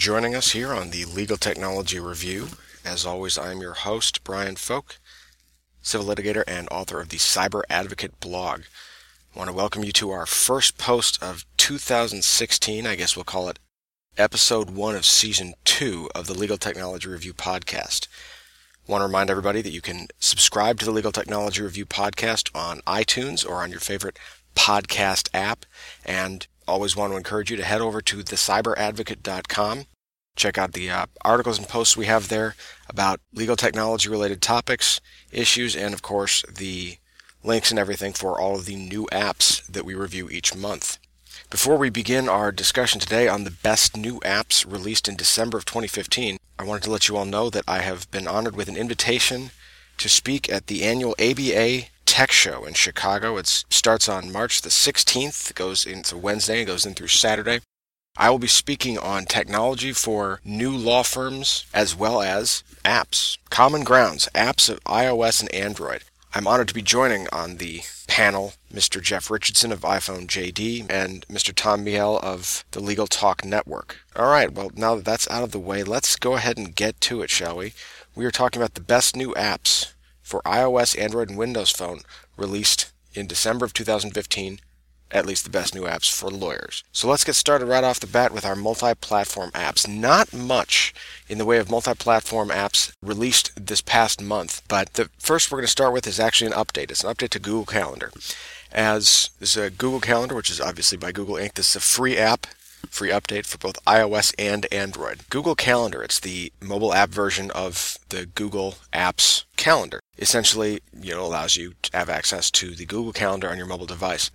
joining us here on the Legal Technology Review. As always, I'm your host, Brian Focht, civil litigator and author of the Cyber Advocate blog. I want to welcome you to our first post of 2016. I guess we'll call it episode one of season two of the Legal Technology Review podcast. I want to remind everybody that you can subscribe to the Legal Technology Review podcast on iTunes or on your favorite podcast app. And always want to encourage you to head over to thecyberadvocate.com. Check out the uh, articles and posts we have there about legal technology related topics, issues, and of course the links and everything for all of the new apps that we review each month. Before we begin our discussion today on the best new apps released in December of 2015, I wanted to let you all know that I have been honored with an invitation to speak at the annual ABA Tech Show in Chicago. It starts on March the 16th, goes into Wednesday, and goes in through Saturday. I will be speaking on technology for new law firms as well as apps, common grounds, apps of iOS and Android. I'm honored to be joining on the panel Mr. Jeff Richardson of iPhone JD and Mr. Tom Mighell of the Legal Talk Network. All right, well, now that that's out of the way, let's go ahead and get to it, shall we? We are talking about the best new apps for iOS, Android, and Windows Phone released in December of 2015, at least the best new apps for lawyers. So let's get started right off the bat with our multi platform apps. Not much in the way of multi platform apps released this past month, but the first we're going to start with is actually an update. It's an update to Google Calendar. As this is a Google Calendar, which is obviously by Google Inc., this is a free app free update for both iOS and Android. Google Calendar, it's the mobile app version of the Google Apps calendar. Essentially, you know, allows you to have access to the Google Calendar on your mobile device.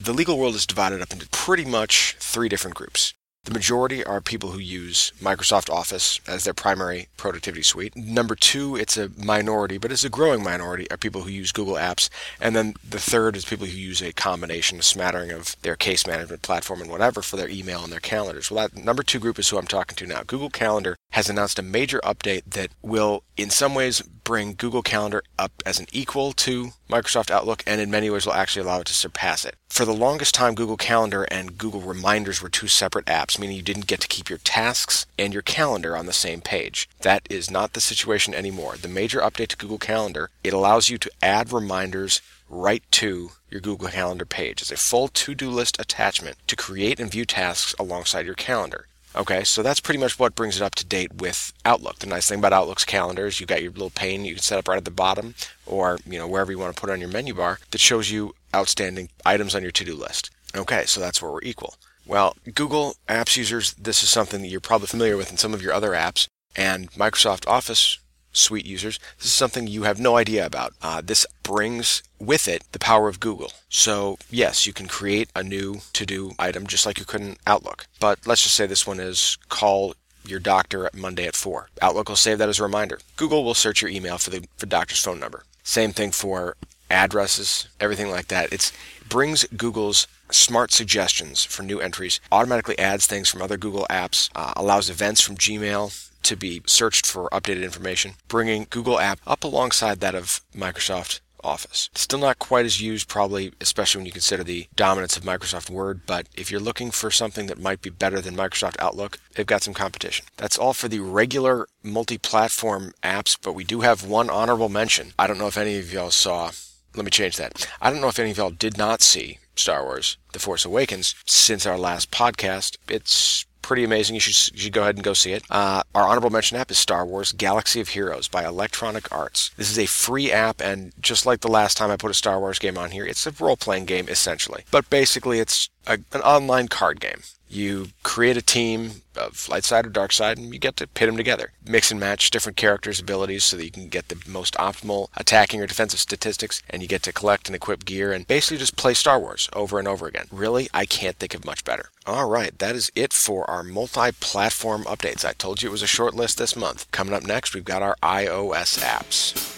The legal world is divided up into pretty much three different groups. The majority are people who use Microsoft Office as their primary productivity suite. Number two, it's a minority, but it's a growing minority, are people who use Google Apps. And then the third is people who use a combination, a smattering of their case management platform and whatever for their email and their calendars. Well, that number two group is who I'm talking to now. Google Calendar has announced a major update that will, in some ways, bring Google Calendar up as an equal to Microsoft Outlook, and in many ways will actually allow it to surpass it. For the longest time, Google Calendar and Google Reminders were two separate apps, meaning you didn't get to keep your tasks and your calendar on the same page. That is not the situation anymore. The major update to Google Calendar, it allows you to add reminders right to your Google Calendar page. It's a full to-do list attachment to create and view tasks alongside your calendar. Okay, so that's pretty much what brings it up to date with Outlook. The nice thing about Outlook's calendar is you got your little pane you can set up right at the bottom or, you know, wherever you want to put it on your menu bar that shows you outstanding items on your to-do list. Okay, so that's where we're equal. Well, Google Apps users, this is something that you're probably familiar with in some of your other apps, and Microsoft Office Suite users, this is something you have no idea about. Uh, this brings with it the power of Google. So, yes, you can create a new to do item just like you could in Outlook. But let's just say this one is call your doctor Monday at 4. Outlook will save that as a reminder. Google will search your email for the for doctor's phone number. Same thing for addresses, everything like that. It brings Google's smart suggestions for new entries, automatically adds things from other Google apps, uh, allows events from Gmail to be searched for updated information, bringing Google App up alongside that of Microsoft Office. Still not quite as used, probably, especially when you consider the dominance of Microsoft Word, but if you're looking for something that might be better than Microsoft Outlook, they've got some competition. That's all for the regular multi platform apps, but we do have one honorable mention. I don't know if any of y'all saw. Let me change that. I don't know if any of y'all did not see Star Wars The Force Awakens since our last podcast. It's pretty amazing. You should, you should go ahead and go see it. Uh, our honorable mention app is Star Wars Galaxy of Heroes by Electronic Arts. This is a free app, and just like the last time I put a Star Wars game on here, it's a role playing game essentially. But basically, it's a, an online card game. You create a team of light side or dark side, and you get to pit them together. Mix and match different characters' abilities so that you can get the most optimal attacking or defensive statistics, and you get to collect and equip gear and basically just play Star Wars over and over again. Really, I can't think of much better. All right, that is it for our multi platform updates. I told you it was a short list this month. Coming up next, we've got our iOS apps.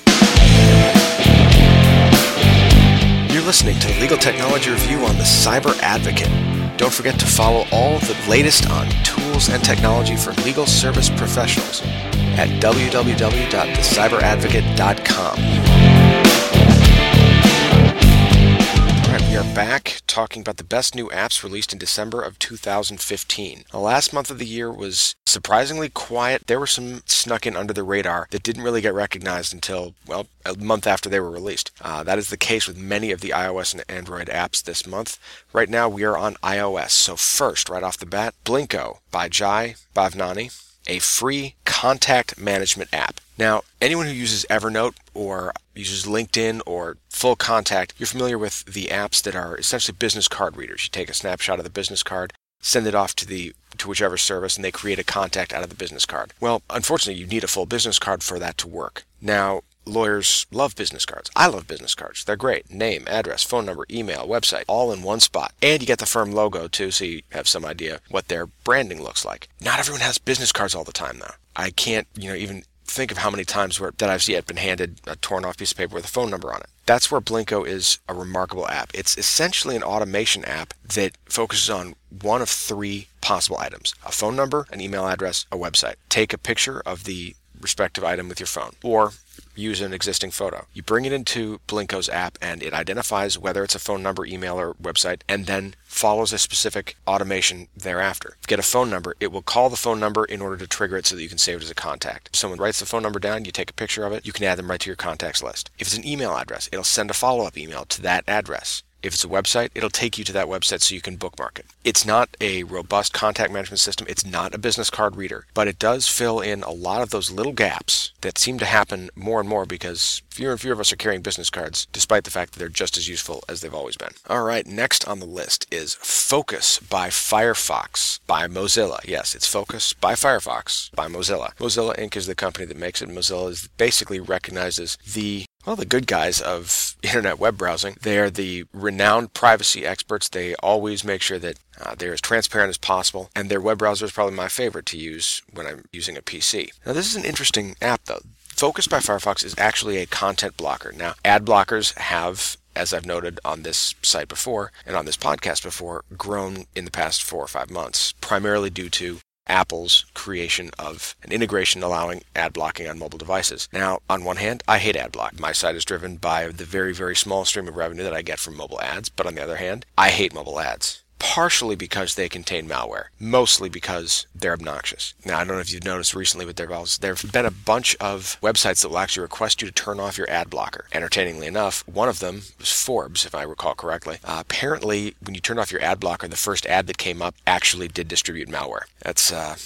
You're listening to Legal Technology Review on the Cyber Advocate. Don't forget to follow all the latest on tools and technology for legal service professionals at www.thecyberadvocate.com. Are back talking about the best new apps released in December of 2015. The last month of the year was surprisingly quiet. There were some snuck in under the radar that didn't really get recognized until, well, a month after they were released. Uh, that is the case with many of the iOS and Android apps this month. Right now, we are on iOS. So, first, right off the bat, Blinko by Jai Bhavnani a free contact management app. Now, anyone who uses Evernote or uses LinkedIn or Full Contact, you're familiar with the apps that are essentially business card readers. You take a snapshot of the business card, send it off to the to whichever service and they create a contact out of the business card. Well, unfortunately, you need a full business card for that to work. Now, lawyers love business cards. I love business cards. They're great. Name, address, phone number, email, website, all in one spot. And you get the firm logo too, so you have some idea what their branding looks like. Not everyone has business cards all the time though. I can't, you know, even think of how many times where that I've yet been handed a torn off piece of paper with a phone number on it. That's where Blinko is a remarkable app. It's essentially an automation app that focuses on one of three possible items a phone number, an email address, a website. Take a picture of the respective item with your phone, or use an existing photo. You bring it into Blinko's app and it identifies whether it's a phone number, email, or website, and then follows a specific automation thereafter. Get a phone number, it will call the phone number in order to trigger it so that you can save it as a contact. If someone writes the phone number down, you take a picture of it, you can add them right to your contacts list. If it's an email address, it'll send a follow up email to that address. If it's a website, it'll take you to that website so you can bookmark it. It's not a robust contact management system. It's not a business card reader, but it does fill in a lot of those little gaps that seem to happen more and more because fewer and fewer of us are carrying business cards, despite the fact that they're just as useful as they've always been. All right, next on the list is Focus by Firefox by Mozilla. Yes, it's Focus by Firefox by Mozilla. Mozilla Inc. is the company that makes it. Mozilla is basically recognizes the well, the good guys of internet web browsing. They are the renowned privacy experts. They always make sure that uh, they're as transparent as possible, and their web browser is probably my favorite to use when I'm using a PC. Now, this is an interesting app, though. Focus by Firefox is actually a content blocker. Now, ad blockers have as I've noted on this site before and on this podcast before, grown in the past four or five months, primarily due to Apple's creation of an integration allowing ad blocking on mobile devices. Now, on one hand, I hate ad block. My site is driven by the very, very small stream of revenue that I get from mobile ads. But on the other hand, I hate mobile ads partially because they contain malware, mostly because they're obnoxious. Now, I don't know if you've noticed recently with their valves, there have been a bunch of websites that will actually request you to turn off your ad blocker. Entertainingly enough, one of them was Forbes, if I recall correctly. Uh, apparently, when you turn off your ad blocker, the first ad that came up actually did distribute malware. That's uh,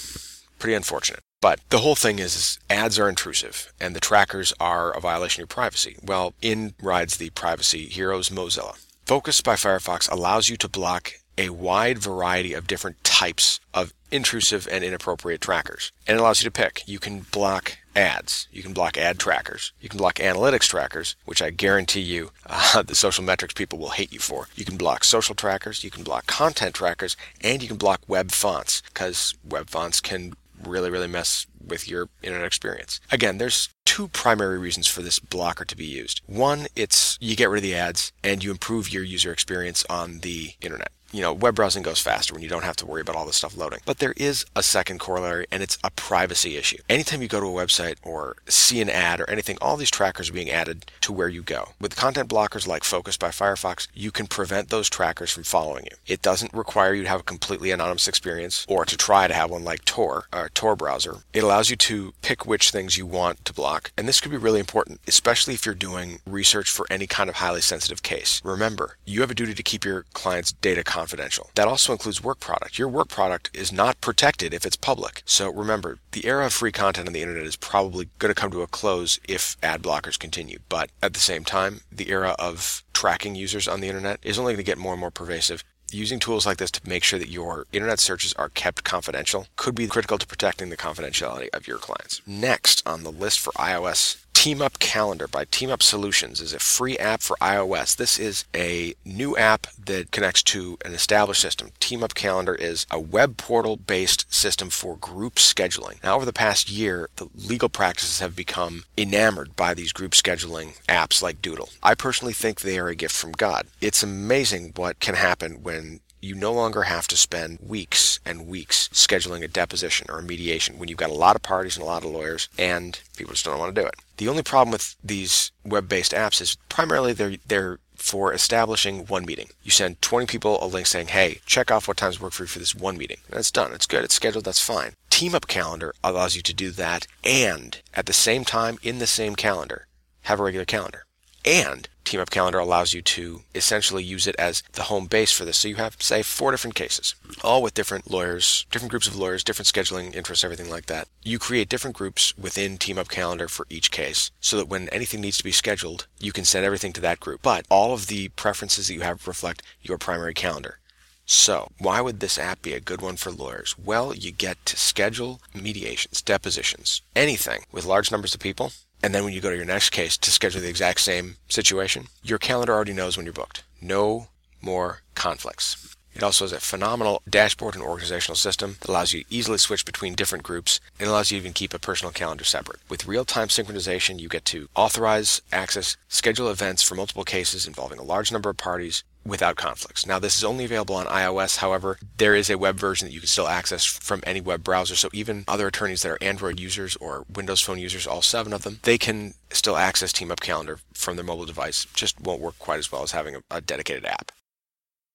pretty unfortunate. But the whole thing is, is, ads are intrusive and the trackers are a violation of your privacy. Well, in rides the privacy heroes Mozilla. Focus by Firefox allows you to block a wide variety of different types of intrusive and inappropriate trackers. And it allows you to pick. You can block ads. You can block ad trackers. You can block analytics trackers, which I guarantee you uh, the social metrics people will hate you for. You can block social trackers. You can block content trackers. And you can block web fonts because web fonts can really, really mess with your internet experience. Again, there's two primary reasons for this blocker to be used. One, it's you get rid of the ads and you improve your user experience on the internet you know, web browsing goes faster when you don't have to worry about all this stuff loading. But there is a second corollary, and it's a privacy issue. Anytime you go to a website or see an ad or anything, all these trackers are being added to where you go. With content blockers like Focus by Firefox, you can prevent those trackers from following you. It doesn't require you to have a completely anonymous experience or to try to have one like Tor, or Tor browser. It allows you to pick which things you want to block, and this could be really important, especially if you're doing research for any kind of highly sensitive case. Remember, you have a duty to keep your client's data confidential confidential. That also includes work product. Your work product is not protected if it's public. So remember, the era of free content on the internet is probably going to come to a close if ad blockers continue. But at the same time, the era of tracking users on the internet is only going to get more and more pervasive using tools like this to make sure that your internet searches are kept confidential could be critical to protecting the confidentiality of your clients. Next on the list for iOS Team Up Calendar by Team Up Solutions is a free app for iOS. This is a new app that connects to an established system. Team Up Calendar is a web portal based system for group scheduling. Now, over the past year, the legal practices have become enamored by these group scheduling apps like Doodle. I personally think they are a gift from God. It's amazing what can happen when you no longer have to spend weeks and weeks scheduling a deposition or a mediation when you've got a lot of parties and a lot of lawyers and people just don't want to do it. The only problem with these web-based apps is primarily they're they're for establishing one meeting. You send 20 people a link saying, "Hey, check off what times work for you for this one meeting." And it's done. It's good. It's scheduled. That's fine. Team Up Calendar allows you to do that and at the same time in the same calendar have a regular calendar. And Team Up Calendar allows you to essentially use it as the home base for this. So you have, say, four different cases, all with different lawyers, different groups of lawyers, different scheduling interests, everything like that. You create different groups within Team Up Calendar for each case so that when anything needs to be scheduled, you can send everything to that group. But all of the preferences that you have reflect your primary calendar. So, why would this app be a good one for lawyers? Well, you get to schedule mediations, depositions, anything with large numbers of people and then when you go to your next case to schedule the exact same situation, your calendar already knows when you're booked. No more conflicts. It also has a phenomenal dashboard and organizational system that allows you to easily switch between different groups and allows you to even keep a personal calendar separate. With real time synchronization, you get to authorize, access, schedule events for multiple cases involving a large number of parties without conflicts. Now, this is only available on iOS. However, there is a web version that you can still access from any web browser. So even other attorneys that are Android users or Windows Phone users, all seven of them, they can still access Team Up Calendar from their mobile device. Just won't work quite as well as having a, a dedicated app.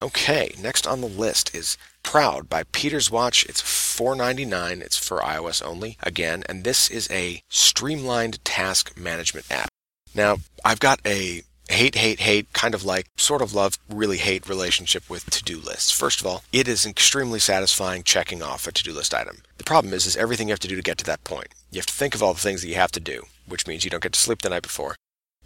Okay, next on the list is Proud by Peters Watch. It's $4.99. It's for iOS only, again, and this is a streamlined task management app. Now, I've got a hate, hate, hate, kind of like, sort of love, really hate relationship with to-do lists. First of all, it is extremely satisfying checking off a to-do list item. The problem is, is everything you have to do to get to that point. You have to think of all the things that you have to do, which means you don't get to sleep the night before.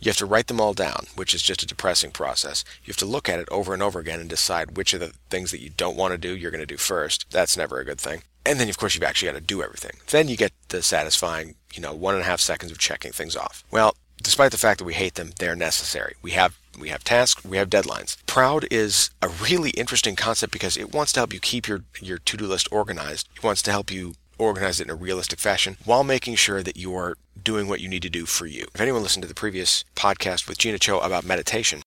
You have to write them all down, which is just a depressing process. You have to look at it over and over again and decide which of the things that you don't want to do you're going to do first. That's never a good thing. And then, of course, you've actually got to do everything. Then you get the satisfying, you know, one and a half seconds of checking things off. Well, despite the fact that we hate them, they're necessary. We have we have tasks, we have deadlines. Proud is a really interesting concept because it wants to help you keep your, your to-do list organized. It wants to help you organize it in a realistic fashion while making sure that you are doing what you need to do for you. If anyone listened to the previous podcast with Gina Cho about meditation,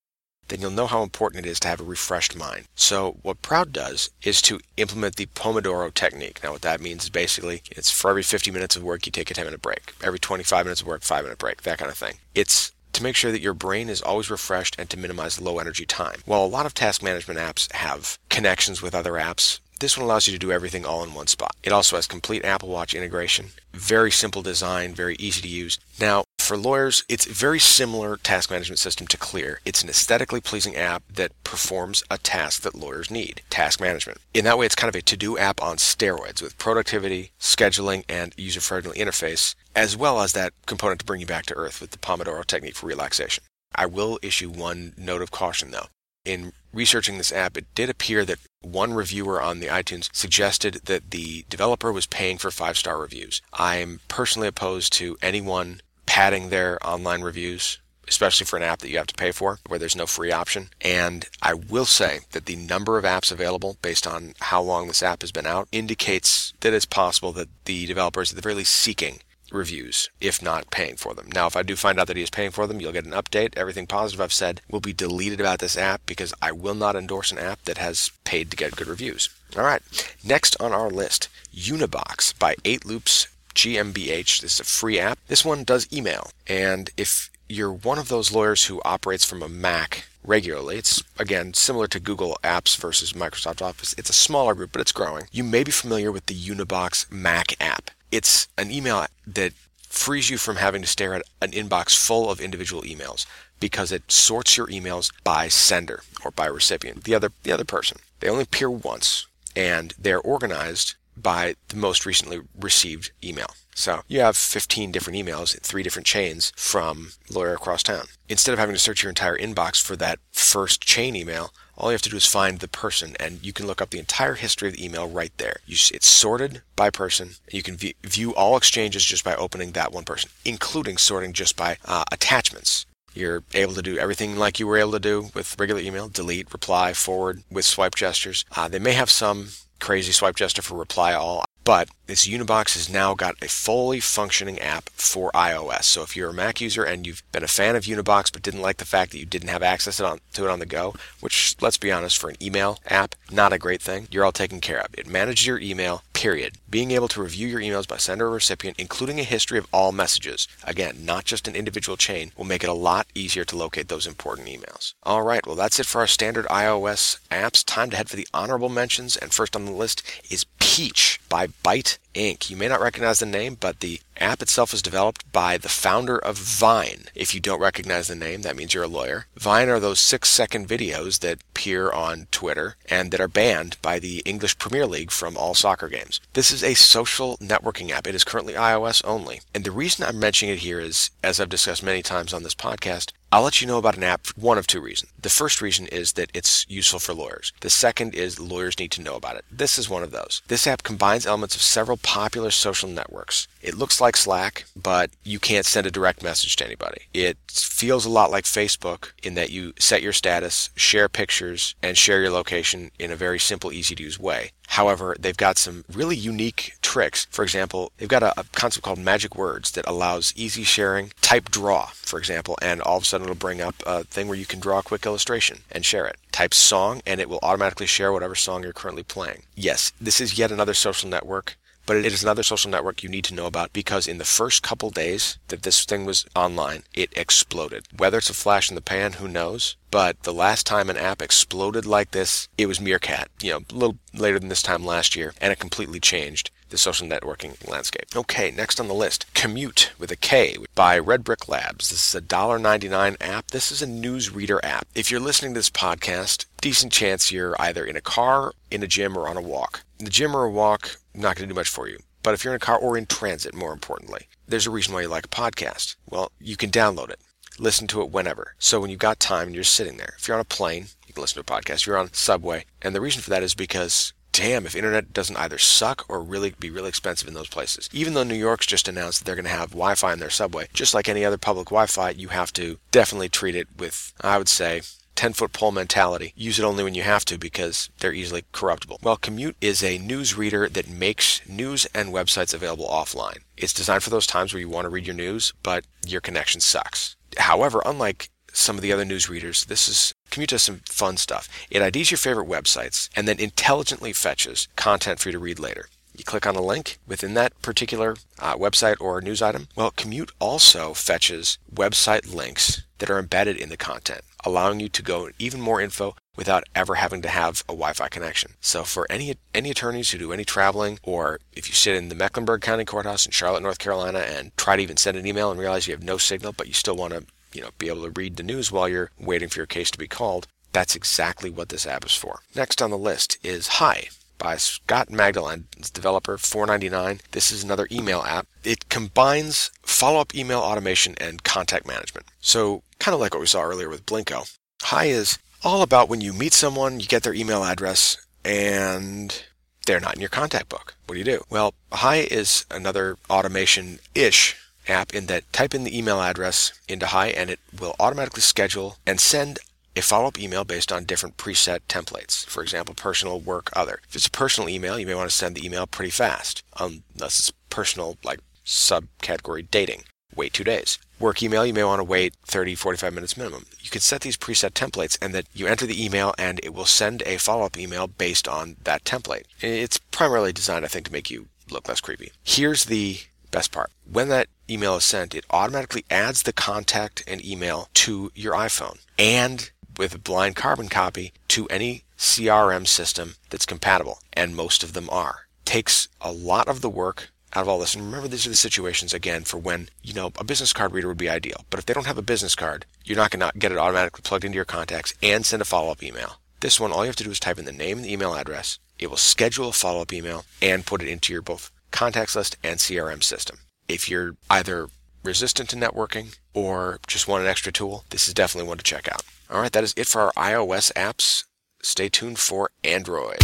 then you'll know how important it is to have a refreshed mind. So what Proud does is to implement the Pomodoro technique. Now what that means is basically it's for every 50 minutes of work you take a 10 minute break. Every 25 minutes of work, 5 minute break, that kind of thing. It's to make sure that your brain is always refreshed and to minimize low energy time. While a lot of task management apps have connections with other apps, this one allows you to do everything all in one spot. It also has complete Apple Watch integration, very simple design, very easy to use. Now, for lawyers, it's a very similar task management system to Clear. It's an aesthetically pleasing app that performs a task that lawyers need task management. In that way, it's kind of a to do app on steroids with productivity, scheduling, and user friendly interface, as well as that component to bring you back to earth with the Pomodoro technique for relaxation. I will issue one note of caution though in researching this app, it did appear that one reviewer on the iTunes suggested that the developer was paying for five star reviews. I'm personally opposed to anyone padding their online reviews, especially for an app that you have to pay for, where there's no free option. And I will say that the number of apps available based on how long this app has been out indicates that it's possible that the developers at the very least seeking reviews, if not paying for them. Now, if I do find out that he is paying for them, you'll get an update. Everything positive I've said will be deleted about this app because I will not endorse an app that has paid to get good reviews. All right, next on our list, Unibox by 8 Loops GmbH. This is a free app. This one does email, and if you're one of those lawyers who operates from a Mac regularly. It's again similar to Google Apps versus Microsoft Office. It's a smaller group, but it's growing. You may be familiar with the Unibox Mac app. It's an email that frees you from having to stare at an inbox full of individual emails because it sorts your emails by sender or by recipient, the other the other person. They only appear once and they're organized by the most recently received email. So you have 15 different emails in three different chains from lawyer across town. Instead of having to search your entire inbox for that first chain email, all you have to do is find the person and you can look up the entire history of the email right there. You, it's sorted by person. You can view all exchanges just by opening that one person, including sorting just by uh, attachments. You're able to do everything like you were able to do with regular email delete, reply, forward with swipe gestures. Uh, they may have some crazy swipe gesture for reply all. But this Unibox has now got a fully functioning app for iOS. So if you're a Mac user and you've been a fan of Unibox but didn't like the fact that you didn't have access to it on the go, which let's be honest, for an email app, not a great thing, you're all taken care of. It manages your email, period. Being able to review your emails by sender or recipient, including a history of all messages, again, not just an individual chain, will make it a lot easier to locate those important emails. All right, well, that's it for our standard iOS apps. Time to head for the honorable mentions, and first on the list is Peach by Byte Inc. You may not recognize the name, but the app itself was developed by the founder of Vine. If you don't recognize the name, that means you're a lawyer. Vine are those six second videos that appear on Twitter and that are banned by the English Premier League from all soccer games. This is a social networking app. It is currently iOS only. And the reason I'm mentioning it here is, as I've discussed many times on this podcast, I'll let you know about an app for one of two reasons. The first reason is that it's useful for lawyers. The second is lawyers need to know about it. This is one of those. This app combines elements of several popular social networks. It looks like Slack, but you can't send a direct message to anybody. It feels a lot like Facebook in that you set your status, share pictures, and share your location in a very simple, easy to use way. However, they've got some really unique tricks. For example, they've got a, a, concept called magic words that allows easy sharing. Type draw, for example, and all of a sudden it'll bring up a thing where you can draw a quick illustration and share it. Type song, and it will automatically share whatever song you're currently playing. Yes, this is yet another social network but it is another social network you need to know about because in the first couple days that this thing was online, it exploded. Whether it's a flash in the pan, who knows? But the last time an app exploded like this, it was Meerkat, you know, a little later than this time last year, and it completely changed the social networking landscape. Okay, next on the list, Commute with a K by Red Brick Labs. This is a $1.99 app. This is a news reader app. If you're listening to this podcast, decent chance you're either in a car, in a gym, or on a walk. In the gym or a walk, not going to do much for you. But if you're in a car or in transit, more importantly, there's a reason why you like a podcast. Well, you can download it listen to it whenever. So when you've got time and you're sitting there, if you're on a plane, you can listen to a podcast. You're on subway, and the reason for that is because damn if internet doesn't either suck or really be really expensive in those places. Even though New York's just announced that they're going to have Wi-Fi in their subway, just like any other public Wi-Fi, you have to definitely treat it with, I would say, 10 foot pole mentality. Use it only when you have to because they're easily corruptible. Well, Commute is a news reader that makes news and websites available offline. It's designed for those times where you want to read your news, but your connection sucks. However, unlike some of the other news readers, this is Commute does some fun stuff. It IDs your favorite websites and then intelligently fetches content for you to read later. You click on a link within that particular uh, website or news item. Well, Commute also fetches website links that are embedded in the content, allowing you to go even more info without ever having to have a Wi-Fi connection. So for any any attorneys who do any traveling, or if you sit in the Mecklenburg County Courthouse in Charlotte, North Carolina, and try to even send an email and realize you have no signal, but you still want to you know be able to read the news while you're waiting for your case to be called, that's exactly what this app is for. Next on the list is Hi by Scott Magdalene, developer, 499. This is another email app. It combines follow-up email automation and contact management. So kind of like what we saw earlier with Blinko. Hi is all about when you meet someone, you get their email address, and they're not in your contact book. What do you do? Well, Hi is another automation ish app in that type in the email address into Hi and it will automatically schedule and send a follow-up email based on different preset templates. For example, personal, work, other. If it's a personal email, you may want to send the email pretty fast, unless it's personal, like subcategory dating. Wait two days. Work email, you may want to wait 30, 45 minutes minimum. You can set these preset templates and that you enter the email and it will send a follow-up email based on that template. It's primarily designed, I think, to make you look less creepy. Here's the best part. When that email is sent, it automatically adds the contact and email to your iPhone and with a blind carbon copy to any CRM system that's compatible, and most of them are. Takes a lot of the work out of all this. And remember, these are the situations again for when, you know, a business card reader would be ideal. But if they don't have a business card, you're not going to get it automatically plugged into your contacts and send a follow up email. This one, all you have to do is type in the name and the email address, it will schedule a follow up email and put it into your both contacts list and CRM system. If you're either resistant to networking or just want an extra tool, this is definitely one to check out. All right, that is it for our iOS apps. Stay tuned for Android.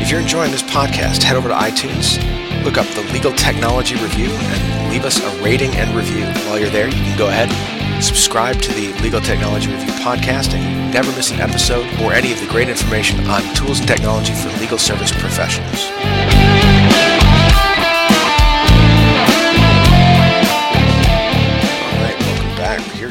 If you're enjoying this podcast, head over to iTunes, look up the Legal Technology Review, and leave us a rating and review. While you're there, you can go ahead subscribe to the Legal Technology Review podcast and never miss an episode or any of the great information on tools and technology for legal service professionals.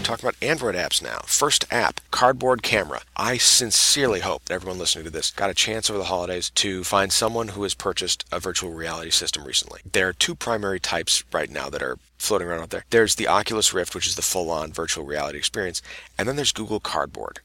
Talking about Android apps now. First app, Cardboard Camera. I sincerely hope that everyone listening to this got a chance over the holidays to find someone who has purchased a virtual reality system recently. There are two primary types right now that are floating around out there. There's the Oculus Rift, which is the full on virtual reality experience, and then there's Google Cardboard,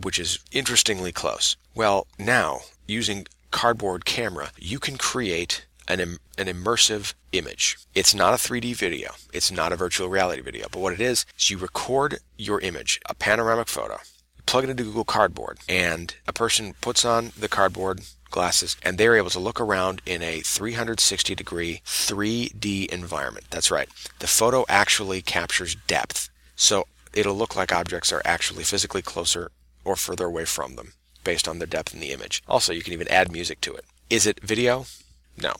which is interestingly close. Well, now, using Cardboard Camera, you can create an, Im- an immersive image. It's not a 3D video. It's not a virtual reality video. But what it is, is you record your image, a panoramic photo, plug it into Google Cardboard, and a person puts on the cardboard glasses and they're able to look around in a 360 degree 3D environment. That's right. The photo actually captures depth. So it'll look like objects are actually physically closer or further away from them based on their depth in the image. Also, you can even add music to it. Is it video? No.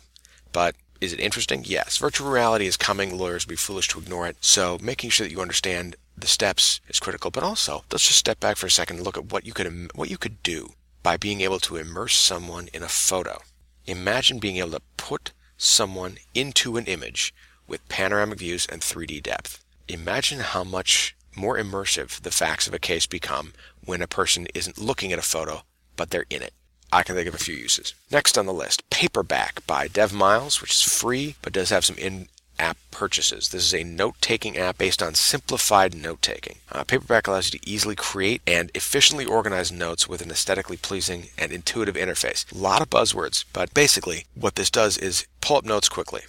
But is it interesting? Yes. Virtual reality is coming. Lawyers would be foolish to ignore it. So making sure that you understand the steps is critical. But also, let's just step back for a second and look at what you could what you could do by being able to immerse someone in a photo. Imagine being able to put someone into an image with panoramic views and 3D depth. Imagine how much more immersive the facts of a case become when a person isn't looking at a photo, but they're in it. I can think of a few uses. Next on the list, Paperback by Dev Miles, which is free but does have some in app purchases. This is a note taking app based on simplified note taking. Uh, Paperback allows you to easily create and efficiently organize notes with an aesthetically pleasing and intuitive interface. A lot of buzzwords, but basically, what this does is pull up notes quickly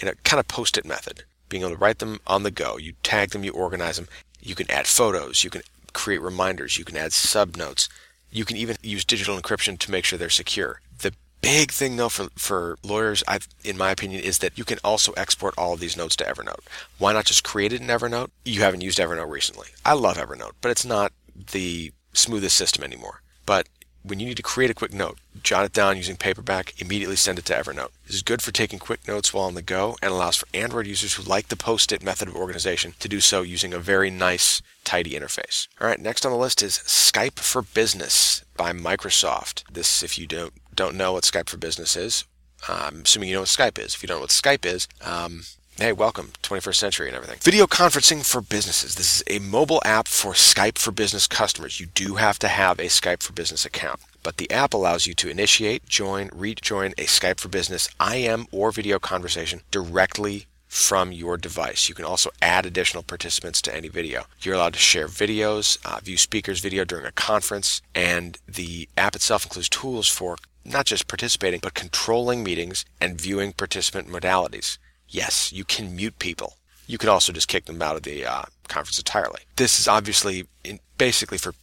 in a kind of post it method, being able to write them on the go. You tag them, you organize them. You can add photos, you can create reminders, you can add sub notes. You can even use digital encryption to make sure they're secure. The big thing though for, for lawyers, I've, in my opinion, is that you can also export all of these notes to Evernote. Why not just create it in Evernote? You haven't used Evernote recently. I love Evernote, but it's not the smoothest system anymore. But when you need to create a quick note, jot it down using paperback, immediately send it to Evernote. This is good for taking quick notes while on the go and allows for Android users who like the post it method of organization to do so using a very nice, tidy interface. All right, next on the list is Skype for Business by Microsoft. This, if you don't, don't know what Skype for Business is, I'm assuming you know what Skype is. If you don't know what Skype is, um, Hey, welcome, 21st century and everything. Video conferencing for businesses. This is a mobile app for Skype for business customers. You do have to have a Skype for business account, but the app allows you to initiate, join, rejoin a Skype for business IM or video conversation directly from your device. You can also add additional participants to any video. You're allowed to share videos, uh, view speakers' video during a conference, and the app itself includes tools for not just participating, but controlling meetings and viewing participant modalities. Yes, you can mute people. You could also just kick them out of the uh, conference entirely. This is obviously in, basically for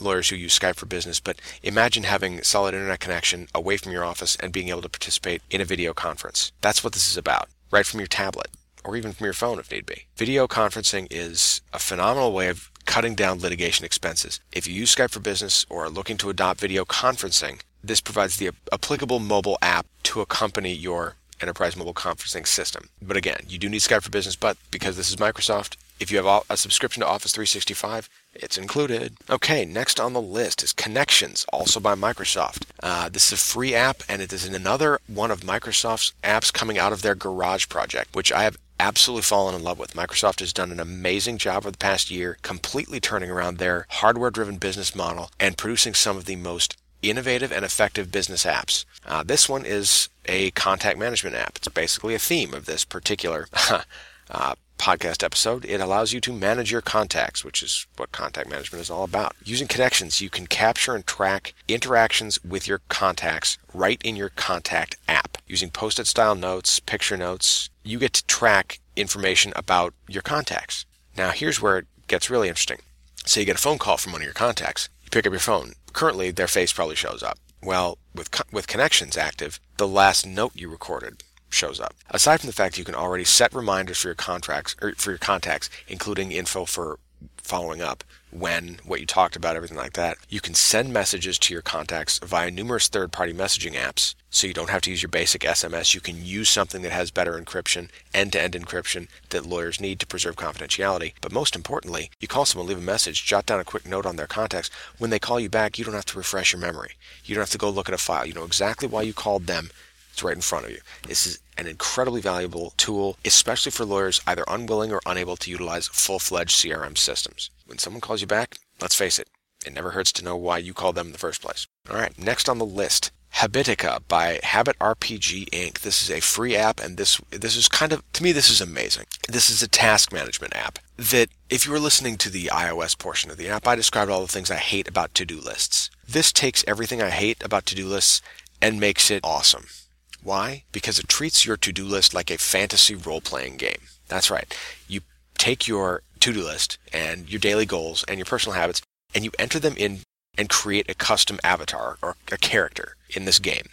lawyers who use Skype for business, but imagine having solid internet connection away from your office and being able to participate in a video conference. That's what this is about, right from your tablet or even from your phone if need be. Video conferencing is a phenomenal way of cutting down litigation expenses. If you use Skype for business or are looking to adopt video conferencing, this provides the applicable mobile app to accompany your enterprise mobile conferencing system. But again, you do need Skype for Business, but because this is Microsoft, if you have a subscription to Office 365, it's included. Okay, next on the list is Connections, also by Microsoft. Uh, this is a free app, and it is another one of Microsoft's apps coming out of their Garage project, which I have absolutely fallen in love with. Microsoft has done an amazing job over the past year, completely turning around their hardware driven business model and producing some of the most innovative and effective business apps. Uh, this one is a contact management app. It's basically a theme of this particular uh, podcast episode. It allows you to manage your contacts, which is what contact management is all about. Using connections, you can capture and track interactions with your contacts right in your contact app. Using post it style notes, picture notes, you get to track information about your contacts. Now, here's where it gets really interesting. Say you get a phone call from one of your contacts. Pick up your phone. Currently, their face probably shows up. Well, with, with connections active, the last note you recorded shows up. Aside from the fact you can already set reminders for your contracts or for your contacts, including info for following up, when, what you talked about, everything like that. You can send messages to your contacts via numerous third party messaging apps. So you don't have to use your basic SMS. You can use something that has better encryption, end to end encryption that lawyers need to preserve confidentiality. But most importantly, you call someone, leave a message, jot down a quick note on their contacts. When they call you back, you don't have to refresh your memory. You don't have to go look at a file. You know exactly why you called them. It's right in front of you. This is an incredibly valuable tool, especially for lawyers either unwilling or unable to utilize full fledged CRM systems. When someone calls you back, let's face it, it never hurts to know why you called them in the first place. All right, next on the list, Habitica by Habit RPG Inc. This is a free app, and this this is kind of to me this is amazing. This is a task management app that if you were listening to the iOS portion of the app, I described all the things I hate about to-do lists. This takes everything I hate about to-do lists and makes it awesome. Why? Because it treats your to-do list like a fantasy role-playing game. That's right. You take your to-do list and your daily goals and your personal habits and you enter them in and create a custom avatar or a character in this game.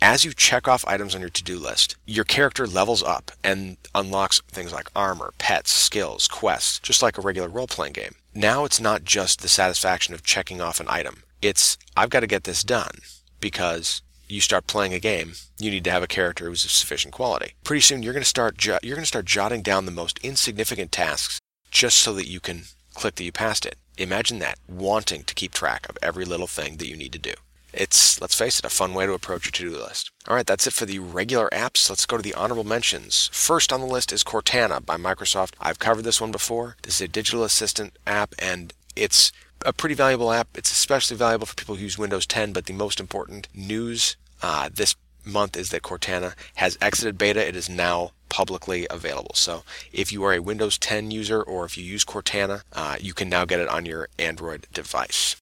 As you check off items on your to-do list, your character levels up and unlocks things like armor, pets, skills, quests, just like a regular role-playing game. Now it's not just the satisfaction of checking off an item. It's I've got to get this done because you start playing a game, you need to have a character who's of sufficient quality. Pretty soon, you're going to start jo- you're going to start jotting down the most insignificant tasks just so that you can click that you passed it. Imagine that, wanting to keep track of every little thing that you need to do. It's, let's face it, a fun way to approach your to-do list. All right, that's it for the regular apps. Let's go to the honorable mentions. First on the list is Cortana by Microsoft. I've covered this one before. This is a digital assistant app, and it's a pretty valuable app. It's especially valuable for people who use Windows 10, but the most important news uh, this month is that Cortana has exited beta. It is now publicly available. So if you are a Windows 10 user or if you use Cortana, uh, you can now get it on your Android device.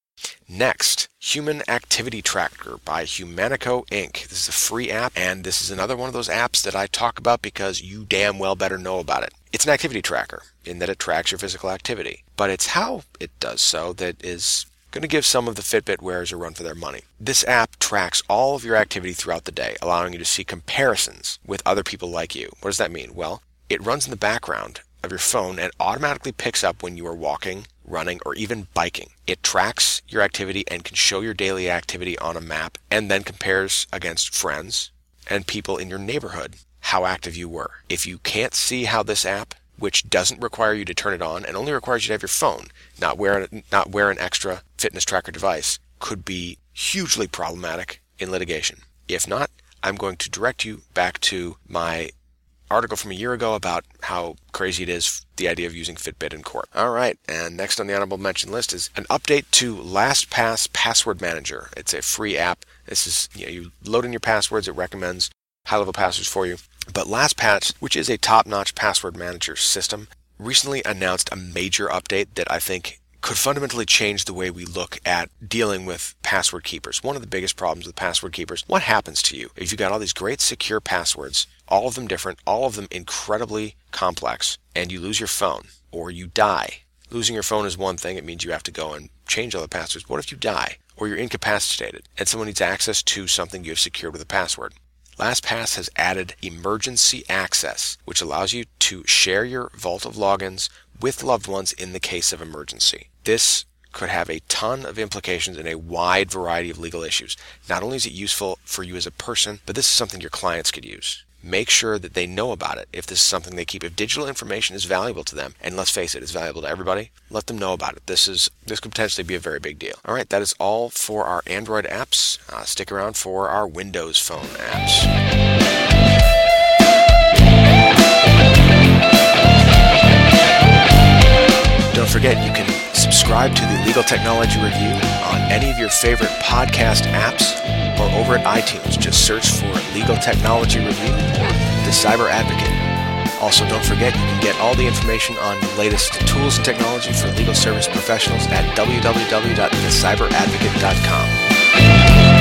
Next, Human Activity Tracker by Humanico Inc. This is a free app, and this is another one of those apps that I talk about because you damn well better know about it. It's an activity tracker in that it tracks your physical activity, but it's how it does so that is going to give some of the Fitbit wearers a run for their money. This app tracks all of your activity throughout the day, allowing you to see comparisons with other people like you. What does that mean? Well, it runs in the background of your phone and automatically picks up when you are walking, running, or even biking. It tracks your activity and can show your daily activity on a map and then compares against friends and people in your neighborhood how active you were. If you can't see how this app which doesn't require you to turn it on and only requires you to have your phone, not wear, not wear an extra fitness tracker device, could be hugely problematic in litigation. If not, I'm going to direct you back to my article from a year ago about how crazy it is the idea of using Fitbit in court. All right, and next on the honorable mention list is an update to LastPass Password Manager. It's a free app. This is you, know, you load in your passwords. It recommends high-level passwords for you. But LastPass, which is a top-notch password manager system, recently announced a major update that I think could fundamentally change the way we look at dealing with password keepers. One of the biggest problems with password keepers, what happens to you if you got all these great secure passwords, all of them different, all of them incredibly complex, and you lose your phone or you die? Losing your phone is one thing, it means you have to go and change all the passwords. What if you die or you're incapacitated and someone needs access to something you have secured with a password? LastPass has added emergency access, which allows you to share your vault of logins with loved ones in the case of emergency. This could have a ton of implications in a wide variety of legal issues. Not only is it useful for you as a person, but this is something your clients could use make sure that they know about it if this is something they keep. If digital information is valuable to them, and let's face it, it's valuable to everybody, let them know about it. This is this could potentially be a very big deal. All right, that is all for our Android apps. Uh, stick around for our Windows Phone apps. Don't forget, you can subscribe to the Legal Technology Review on any of your favorite podcast apps or over at iTunes. Just search for Legal Technology Review or The Cyber Advocate. Also, don't forget you can get all the information on the latest tools and technology for legal service professionals at www.thecyberadvocate.com.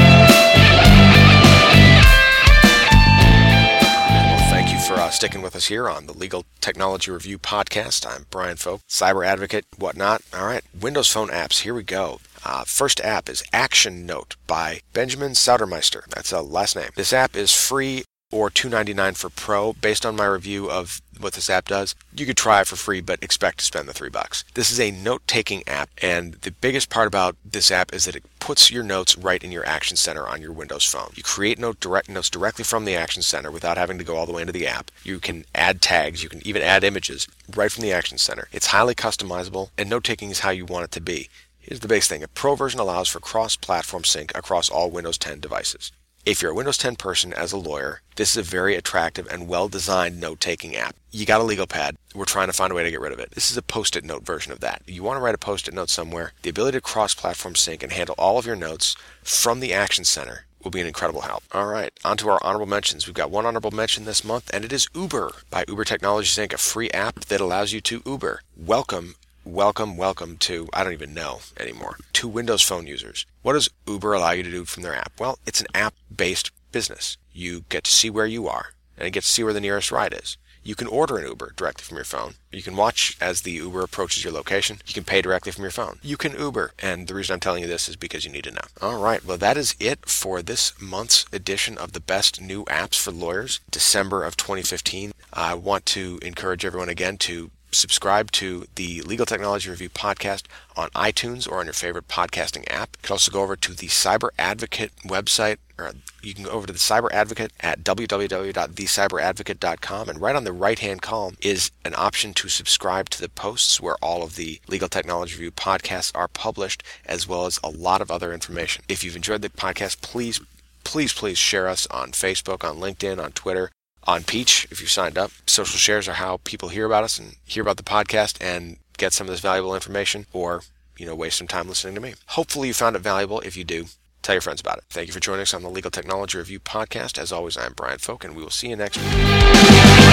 Well, thank you for uh, sticking with us here on the Legal Technology Review podcast. I'm Brian Focht, cyber advocate, whatnot. All right, Windows Phone apps. Here we go. Uh, first app is Action Note by Benjamin Sautermeister. That's a last name. This app is free or $2.99 for Pro. Based on my review of what this app does, you could try it for free, but expect to spend the three bucks. This is a note-taking app, and the biggest part about this app is that it puts your notes right in your Action Center on your Windows phone. You create note direct notes directly from the Action Center without having to go all the way into the app. You can add tags, you can even add images right from the Action Center. It's highly customizable, and note-taking is how you want it to be. Here's the base thing. A Pro version allows for cross-platform sync across all Windows 10 devices. If you're a Windows 10 person as a lawyer, this is a very attractive and well designed note taking app. You got a legal pad. We're trying to find a way to get rid of it. This is a post it note version of that. You want to write a post it note somewhere, the ability to cross platform sync and handle all of your notes from the Action Center will be an incredible help. All right, on to our honorable mentions. We've got one honorable mention this month, and it is Uber by Uber Technologies Inc., a free app that allows you to Uber. Welcome welcome, welcome to, I don't even know anymore, to Windows Phone users. What does Uber allow you to do from their app? Well, it's an app based business. You get to see where you are and you get to see where the nearest ride is. You can order an Uber directly from your phone. You can watch as the Uber approaches your location. You can pay directly from your phone. You can Uber. And the reason I'm telling you this is because you need to know. All right. Well, that is it for this month's edition of the best new apps for lawyers, December of 2015. I want to encourage everyone again to subscribe to the Legal Technology Review podcast on iTunes or on your favorite podcasting app. You can also go over to the Cyber Advocate website, or you can go over to the Cyber Advocate at www.thecyberadvocate.com. And right on the right hand column is an option to subscribe to the posts where all of the Legal Technology Review podcasts are published, as well as a lot of other information. If you've enjoyed the podcast, please please, please share us on Facebook, on LinkedIn, on Twitter, on Peach if you signed up. Social shares are how people hear about us and hear about the podcast and get some of this valuable information or, you know, waste some time listening to me. Hopefully you found it valuable. If you do, tell your friends about it. Thank you for joining us on the Legal Technology Review podcast. As always, I'm Brian Focht, and we will see you next week.